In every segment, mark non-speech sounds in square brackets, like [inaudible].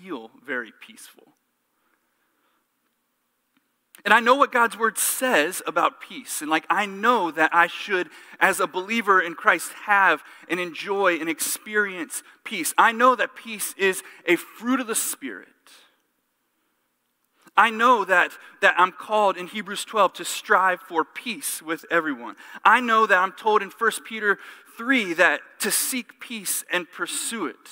feel very peaceful. And I know what God's word says about peace. And like, I know that I should, as a believer in Christ, have and enjoy and experience peace. I know that peace is a fruit of the Spirit. I know that, that I'm called in Hebrews 12 to strive for peace with everyone. I know that I'm told in 1 Peter 3 that to seek peace and pursue it.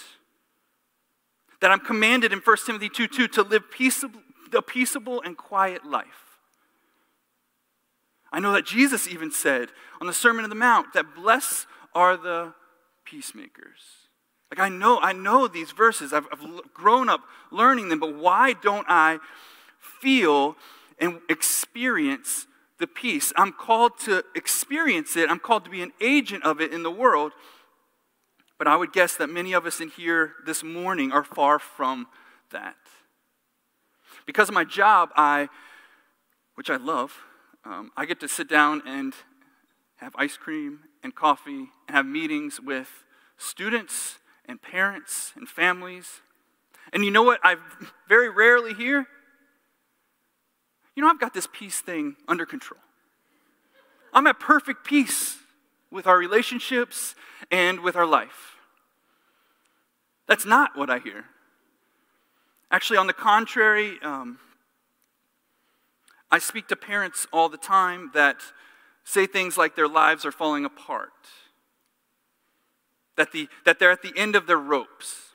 That I'm commanded in 1 Timothy 2 2 to live peaceable, a peaceable and quiet life. I know that Jesus even said on the Sermon on the Mount that blessed are the peacemakers. Like I know, I know these verses. I've, I've grown up learning them, but why don't I feel and experience the peace. I'm called to experience it, I'm called to be an agent of it in the world. But I would guess that many of us in here this morning are far from that. Because of my job, I, which I love, um, I get to sit down and have ice cream and coffee and have meetings with students and parents and families. And you know what I [laughs] very rarely hear? you know, I've got this peace thing under control. I'm at perfect peace with our relationships and with our life. That's not what I hear. Actually, on the contrary, um, I speak to parents all the time that say things like their lives are falling apart, that, the, that they're at the end of their ropes,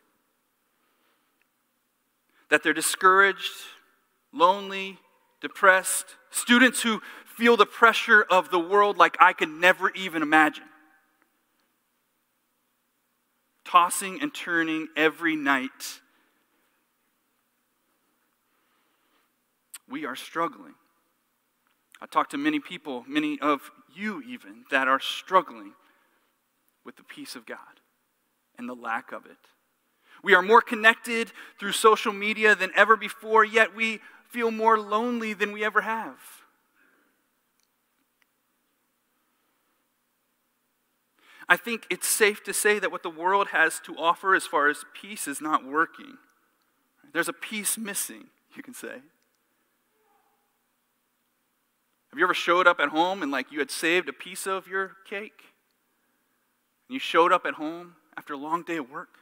that they're discouraged, lonely, depressed, students who feel the pressure of the world like I could never even imagine. Tossing and turning every night. We are struggling. I talk to many people, many of you even, that are struggling with the peace of God and the lack of it. We are more connected through social media than ever before, yet we feel more lonely than we ever have. I think it's safe to say that what the world has to offer as far as peace is not working. There's a piece missing, you can say. Have you ever showed up at home and like you had saved a piece of your cake? And you showed up at home after a long day of work?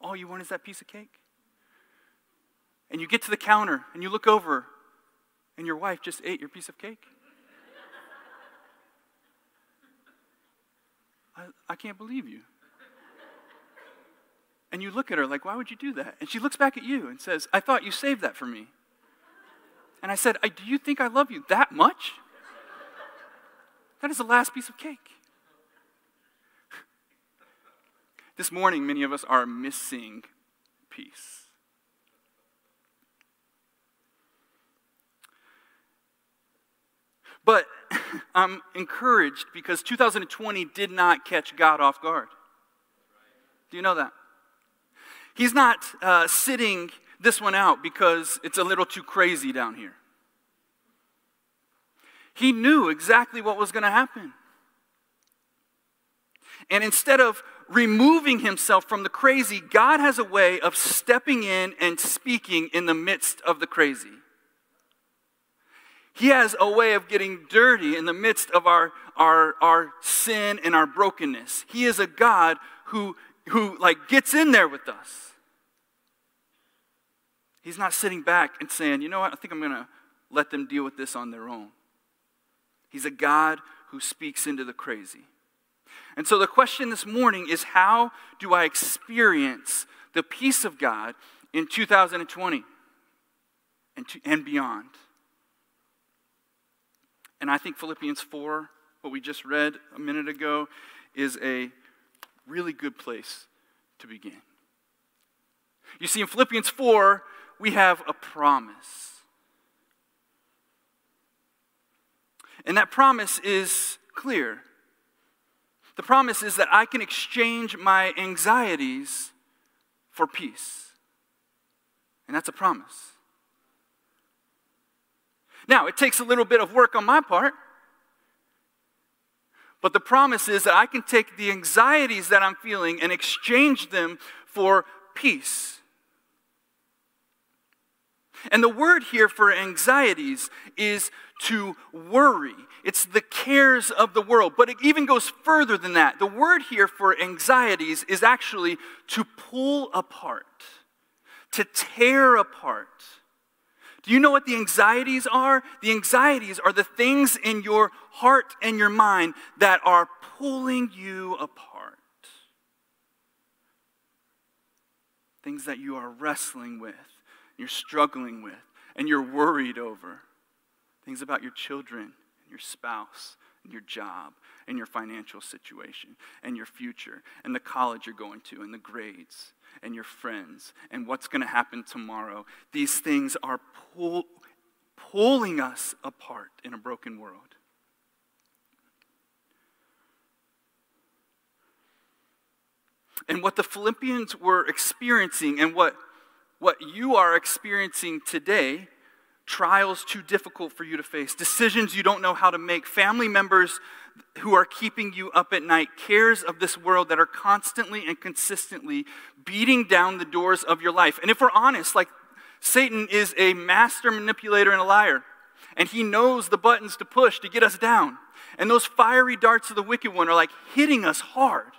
All you want is that piece of cake? and you get to the counter and you look over and your wife just ate your piece of cake? I, I can't believe you. And you look at her like, why would you do that? And she looks back at you and says, I thought you saved that for me. And I said, Do you think I love you that much? That is the last piece of cake. This morning, many of us are missing peace. But I'm encouraged because 2020 did not catch God off guard. Do you know that? He's not uh, sitting this one out because it's a little too crazy down here. He knew exactly what was going to happen. And instead of removing himself from the crazy, God has a way of stepping in and speaking in the midst of the crazy. He has a way of getting dirty in the midst of our, our, our sin and our brokenness. He is a God who, who like gets in there with us. He's not sitting back and saying, you know what, I think I'm going to let them deal with this on their own. He's a God who speaks into the crazy. And so the question this morning is how do I experience the peace of God in 2020 and, to, and beyond? And I think Philippians 4, what we just read a minute ago, is a really good place to begin. You see, in Philippians 4, we have a promise. And that promise is clear. The promise is that I can exchange my anxieties for peace. And that's a promise. Now, it takes a little bit of work on my part. But the promise is that I can take the anxieties that I'm feeling and exchange them for peace. And the word here for anxieties is to worry. It's the cares of the world. But it even goes further than that. The word here for anxieties is actually to pull apart, to tear apart. Do you know what the anxieties are? The anxieties are the things in your heart and your mind that are pulling you apart. Things that you are wrestling with, you're struggling with, and you're worried over. Things about your children, and your spouse, and your job, and your financial situation, and your future, and the college you're going to, and the grades, and your friends, and what's going to happen tomorrow. These things are pull, pulling us apart in a broken world. And what the Philippians were experiencing and what, what you are experiencing today trials too difficult for you to face, decisions you don't know how to make, family members who are keeping you up at night, cares of this world that are constantly and consistently beating down the doors of your life. And if we're honest, like Satan is a master manipulator and a liar, and he knows the buttons to push to get us down. And those fiery darts of the wicked one are like hitting us hard.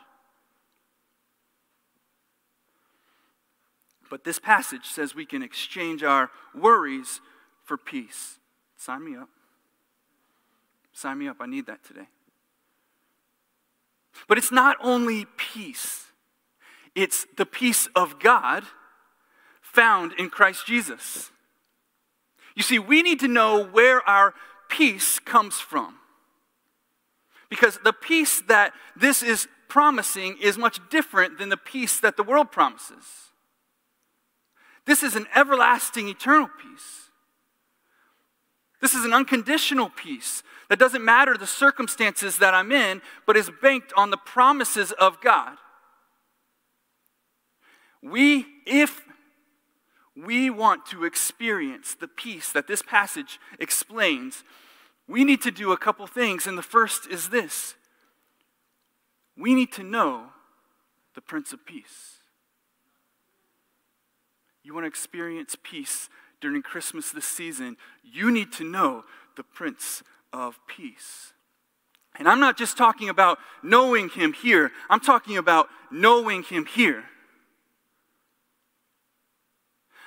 But this passage says we can exchange our worries for peace. Sign me up. Sign me up. I need that today. But it's not only peace, it's the peace of God found in Christ Jesus. You see, we need to know where our peace comes from. Because the peace that this is promising is much different than the peace that the world promises. This is an everlasting, eternal peace. This is an unconditional peace that doesn't matter the circumstances that I'm in, but is banked on the promises of God. We, if we want to experience the peace that this passage explains, we need to do a couple things. And the first is this we need to know the Prince of Peace. You want to experience peace during Christmas this season, you need to know the Prince of Peace. And I'm not just talking about knowing him here, I'm talking about knowing him here.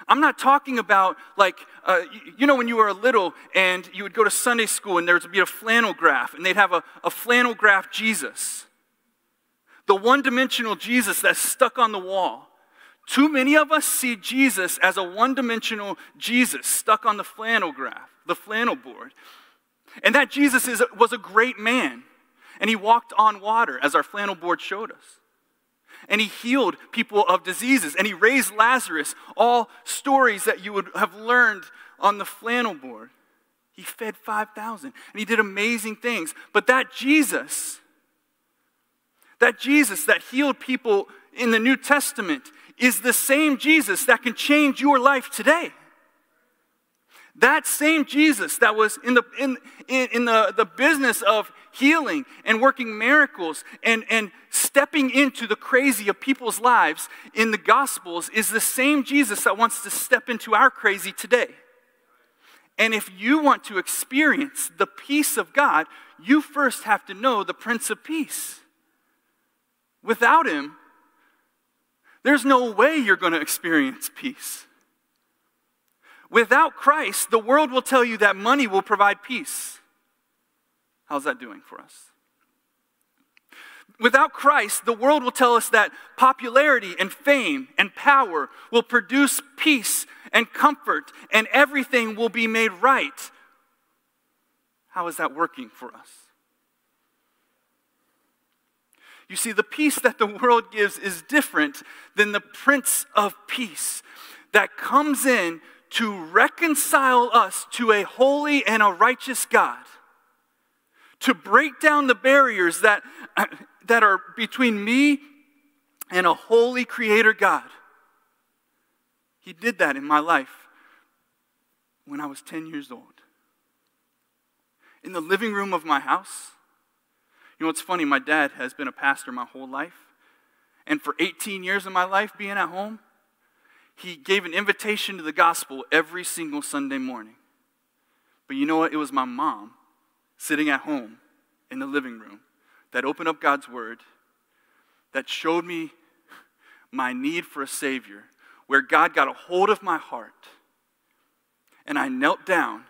I'm not talking about like, uh, you know, when you were a little and you would go to Sunday school and there would be a flannel graph and they'd have a, a flannel graph Jesus. The one dimensional Jesus that's stuck on the wall. Too many of us see Jesus as a one dimensional Jesus stuck on the flannel graph, the flannel board. And that Jesus is, was a great man. And he walked on water, as our flannel board showed us. And he healed people of diseases. And he raised Lazarus, all stories that you would have learned on the flannel board. He fed 5,000. And he did amazing things. But that Jesus, that Jesus that healed people in the New Testament, is the same Jesus that can change your life today. That same Jesus that was in the, in, in, the, the business of healing and working miracles and, and stepping into the crazy of people's lives in the Gospels is the same Jesus that wants to step into our crazy today. And if you want to experience the peace of God, you first have to know the Prince of Peace. Without him, there's no way you're going to experience peace. Without Christ, the world will tell you that money will provide peace. How's that doing for us? Without Christ, the world will tell us that popularity and fame and power will produce peace and comfort and everything will be made right. How is that working for us? You see, the peace that the world gives is different than the Prince of Peace that comes in to reconcile us to a holy and a righteous God, to break down the barriers that, [clears throat] that are between me and a holy Creator God. He did that in my life when I was 10 years old. In the living room of my house, you know what's funny? My dad has been a pastor my whole life. And for 18 years of my life being at home, he gave an invitation to the gospel every single Sunday morning. But you know what? It was my mom sitting at home in the living room that opened up God's word, that showed me my need for a Savior, where God got a hold of my heart. And I knelt down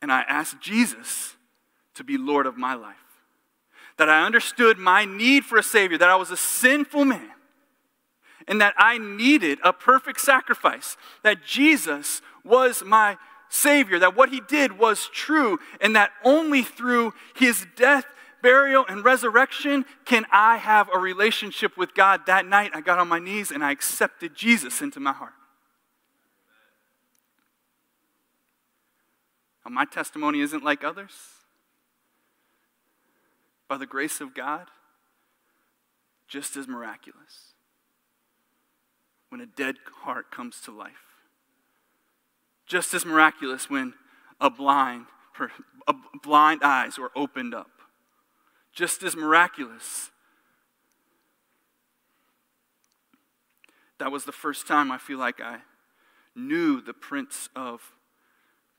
and I asked Jesus to be Lord of my life. That I understood my need for a Savior, that I was a sinful man, and that I needed a perfect sacrifice, that Jesus was my Savior, that what He did was true, and that only through His death burial, and resurrection can I have a relationship with God. That night, I got on my knees and I accepted Jesus into my heart. My testimony isn't like others. By the grace of God, just as miraculous when a dead heart comes to life. Just as miraculous when a blind, a blind eyes were opened up just as miraculous. That was the first time I feel like I knew the Prince of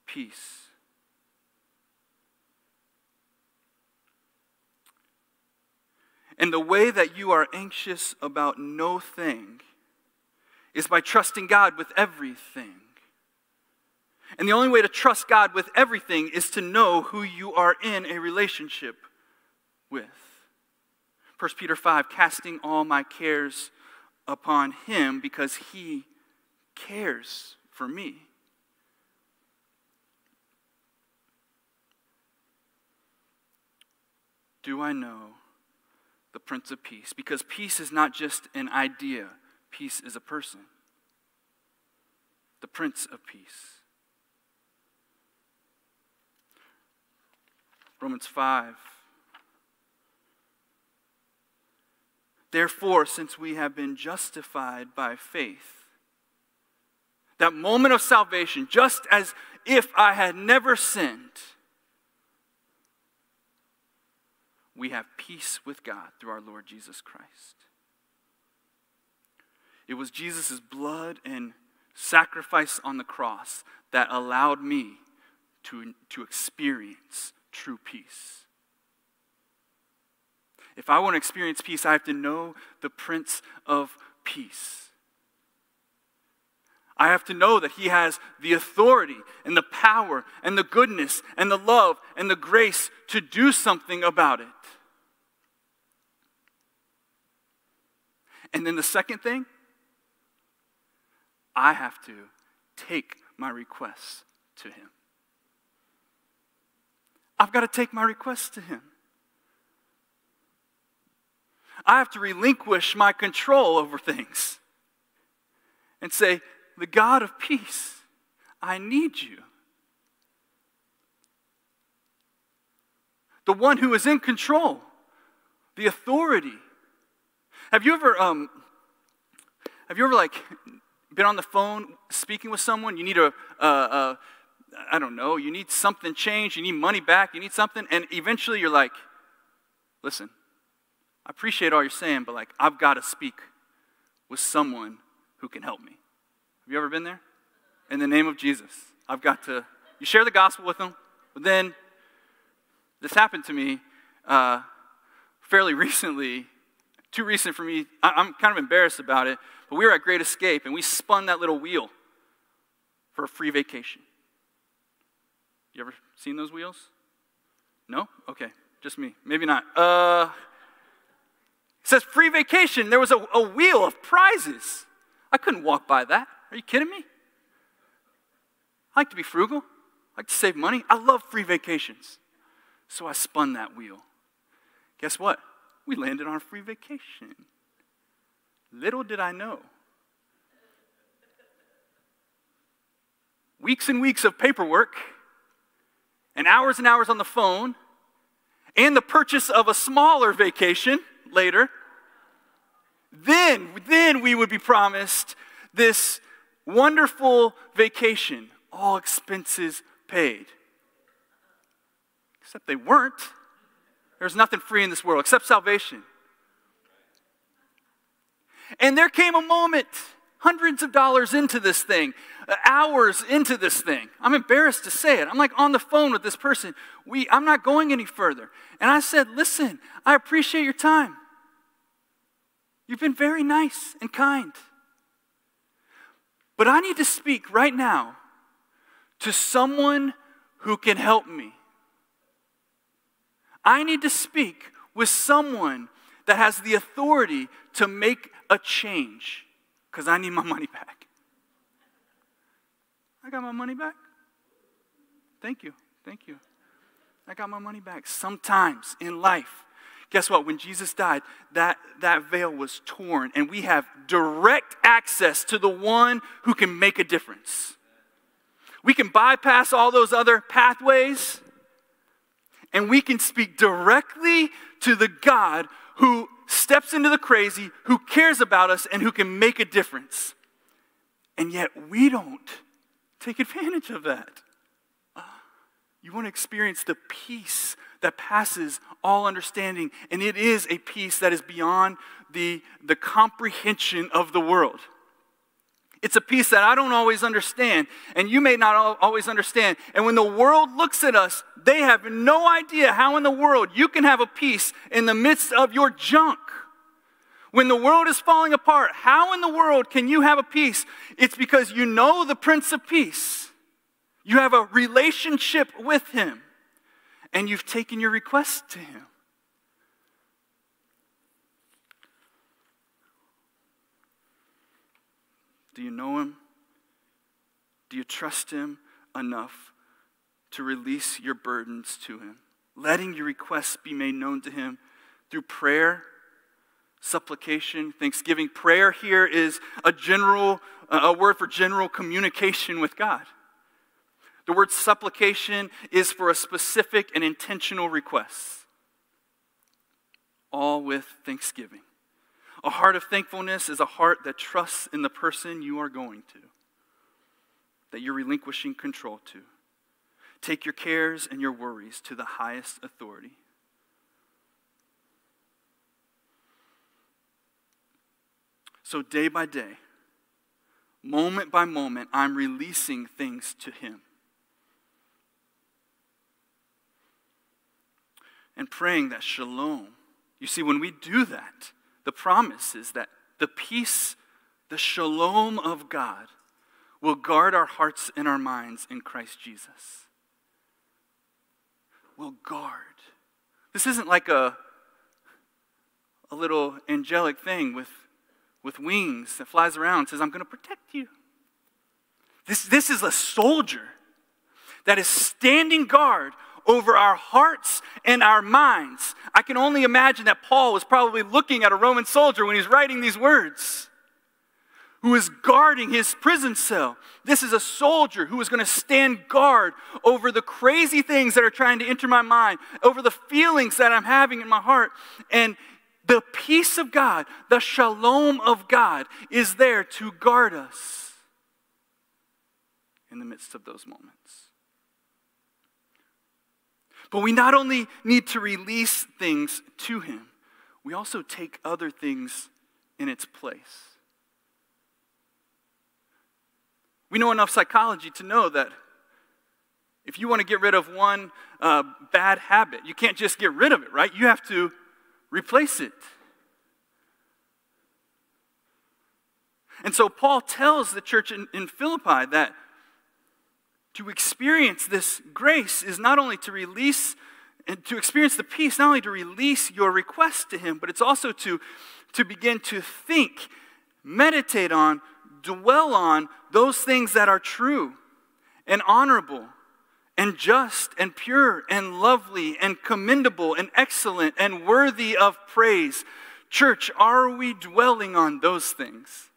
Peace. And the way that you are anxious about no thing is by trusting God with everything. And the only way to trust God with everything is to know who you are in a relationship with. 1 Peter 5 casting all my cares upon him because he cares for me. Do I know the Prince of Peace? Because peace is not just an idea, peace is a person. The Prince of Peace. Romans 5 Therefore, since we have been justified by faith, that moment of salvation, just as if I had never sinned, we have peace with God through our Lord Jesus Christ. It was Jesus' blood and sacrifice on the cross that allowed me to, to experience true peace. If I want to experience peace, I have to know the Prince of Peace. I have to know that He has the authority and the power and the goodness and the love and the grace to do something about it. And then the second thing, I have to take my requests to Him. I've got to take my requests to Him. I have to relinquish my control over things and say, The God of peace, I need you. The one who is in control, the authority. Have you ever, um, have you ever like been on the phone speaking with someone? You need a, a, a I don't know, you need something changed, you need money back, you need something, and eventually you're like, listen, I appreciate all you're saying, but like, I've got to speak with someone who can help me. Have you ever been there? In the name of Jesus, I've got to. You share the gospel with them, but then this happened to me uh, fairly [laughs] recently. Too recent for me. I, I'm kind of embarrassed about it, but we were at Great Escape and we spun that little wheel for a free vacation. You ever seen those wheels? No? Okay, just me. Maybe not. Uh, it says free vacation. There was a, a wheel of prizes. I couldn't walk by that. Are you kidding me? I like to be frugal. I like to save money. I love free vacations. So I spun that wheel. Guess what? We landed on a free vacation. Little did I know. Weeks and weeks of paperwork, and hours and hours on the phone, and the purchase of a smaller vacation later then, then we would be promised this wonderful vacation, all expenses paid. Except they weren't. There's nothing free in this world except salvation. And there came a moment hundreds of dollars into this thing, uh, hours into this thing. I'm embarrassed to say it. I'm like on the phone with this person. We, I'm not going any further. And I said, Listen, I appreciate your time. You've been very nice and kind. But I need to speak right now to someone who can help me. I need to speak with someone that has the authority to make a change because I need my money back. I got my money back. Thank you. Thank you. I got my money back. Sometimes in life, guess what? When Jesus died, that, that veil was torn, and we have direct access to the one who can make a difference. We can bypass all those other pathways, and we can speak directly to the God who steps into the crazy, who cares about us, and who can make a difference. And yet we don't take advantage of that. Ah, you want to experience the peace that passes all understanding, and it is a peace that is beyond the, the comprehension of the world. It's a peace that I don't always understand, and you may not always understand. And when the world looks at us, they have no idea how in the world you can have a peace in the midst of your junk. When the world is falling apart, how in the world can you have a peace? It's because you know the Prince of Peace. You have a relationship with him, and you've taken your request to him. Do you know him? Do you trust him enough to release your burdens to him? Letting your requests be made known to him through prayer, supplication, thanksgiving. Prayer here is a general a word for general communication with God. The word supplication is for a specific and intentional request. All with thanksgiving. A heart of thankfulness is a heart that trusts in the person you are going to, that you're relinquishing control to. Take your cares and your worries to the highest authority. So, day by day, moment by moment, I'm releasing things to Him. And praying that shalom. You see, when we do that, the promise is that the peace, the shalom of God, will guard our hearts and our minds in Christ Jesus. Will guard. This isn't like a, a little angelic thing with, with wings that flies around and says, I'm going to protect you. This, this is a soldier that is standing guard over our hearts and our minds. I can only imagine that Paul was probably looking at a Roman soldier when he's writing these words, who is guarding his prison cell. This is a soldier who is going to stand guard over the crazy things that are trying to enter my mind, over the feelings that I'm having in my heart. And the peace of God, the shalom of God, is there to guard us in the midst of those moments. But we not only need to release things to Him, we also take other things in its place. We know enough psychology to know that if you want to get rid of one uh, bad habit, you can't just get rid of it, right? You have to replace it. And so Paul tells the church in, in Philippi that to experience this grace is not only to release and to experience the peace, not only to release your request to Him, but it's also to, to begin to think, meditate on, dwell on those things that are true and honorable and just and pure and lovely and commendable and excellent and worthy of praise. Church, are we dwelling on those things?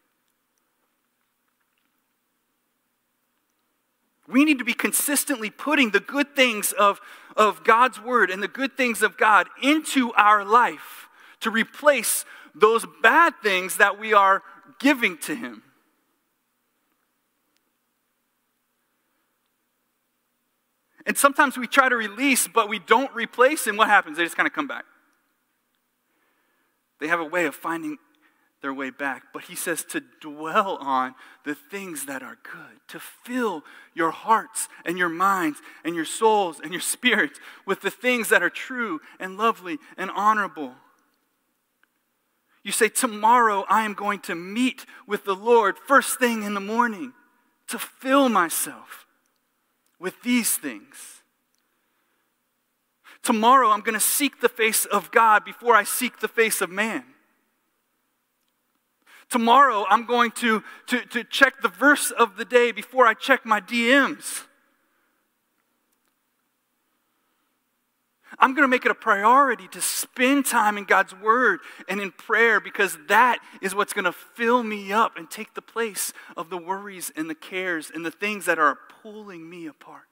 We need to be consistently putting the good things of, of God's word and the good things of God into our life to replace those bad things that we are giving to Him. And sometimes we try to release, but we don't replace, and what happens? They just kind of come back. They have a way of finding their way back. But he says to dwell on the things that are good, to fill your hearts and your minds and your souls and your [laughs] spirits with the things that are true and lovely and honorable. You say, Tomorrow I am going to meet with the Lord first thing in the morning to fill myself with these things. Tomorrow I'm going to seek the face of God before I seek the face of man. Tomorrow, I'm going to, to, to check the verse of the day before I check my DMs. I'm going to make it a priority to spend time in God's Word and in prayer because that is what's going to fill me up and take the place of the worries and the cares and the things that are pulling me apart.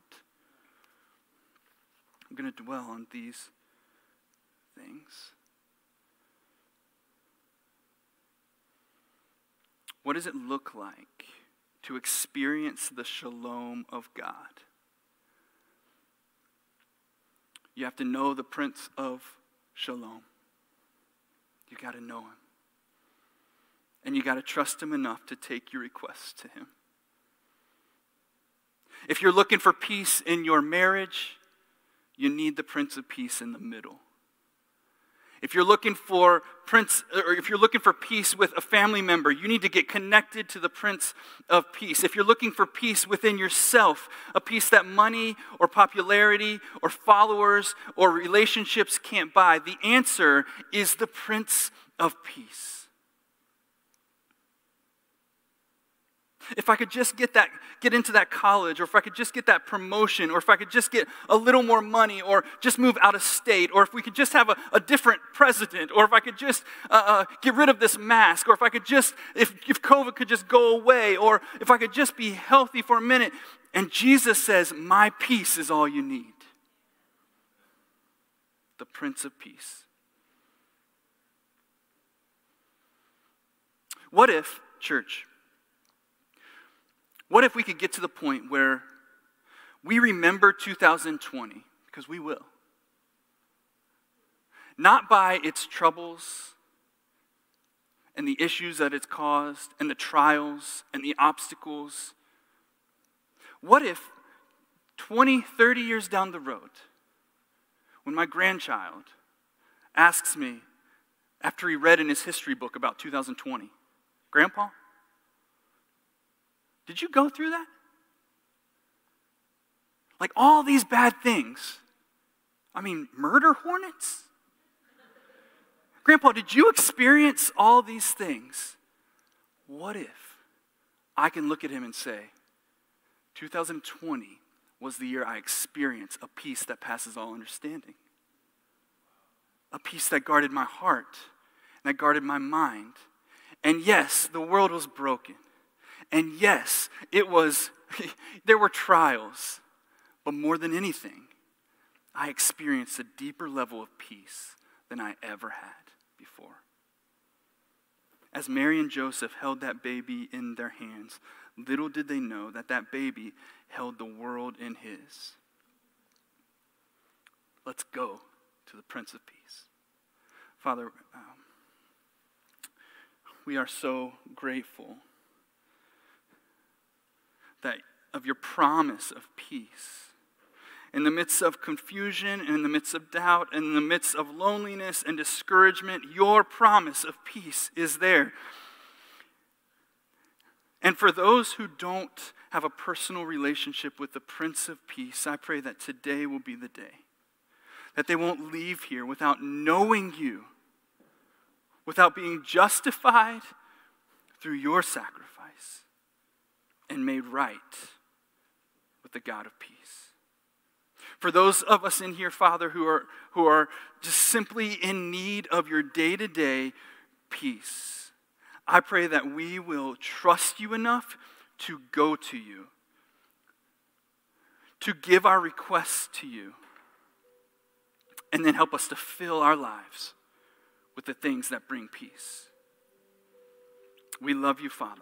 I'm going to dwell on these things. What does it look like to experience the shalom of God? You have to know the Prince of Shalom. You got to know him. And you got to trust him enough to take your requests to him. If you're looking for peace in your marriage, you need the Prince of Peace in the middle. If you're looking for prince or if you're looking for peace with a family member, you need to get connected to the prince of peace. If you're looking for peace within yourself, a peace that money or popularity or followers or relationships can't buy, the answer is the prince of peace. If I could just get that get into that college or if I could just get that promotion or if I could just get a little more money or just move out of state or if we could just have a, a different president or if I could just uh, uh, get rid of this mask or if I could just if, if COVID could just go away or if I could just be healthy for a minute. And Jesus says my peace is all you need. The prince of peace. What if church what if we could get to the point where we remember 2020, because we will, not by its troubles and the issues that it's caused and the trials and the obstacles. What if 20, 30 years down the road, when my grandchild asks me, after he read in his history book about 2020, Grandpa, did you go through that? Like all these bad things. I mean, murder hornets? Grandpa, did you experience all these things? What if I can look at him and say, 2020 was the year I experienced a peace that passes all understanding? A peace that guarded my heart, and that guarded my mind. And yes, the world was broken. And yes, it was, [laughs] there were trials, but more than anything, I experienced a deeper level of peace than I ever had before. As Mary and Joseph held that baby in their hands, little did they know that that baby held the world in his. Let's go to the Prince of Peace. Father, um, we are so grateful that of your promise of peace. In the midst of confusion, and in the midst of doubt, and in the midst of loneliness and discouragement, your promise of peace is there. And for those who don't have a personal relationship with the Prince of Peace, I pray that today will be the day. That they won't leave here without knowing you, without being justified through your sacrifice and made right with the God of peace. For those of us in here, Father, who are, who are just simply in need of your day to day peace, I pray that we will trust you enough to go to you, to give our requests to you, and then help us to fill our lives with the things that bring peace. We love you, Father.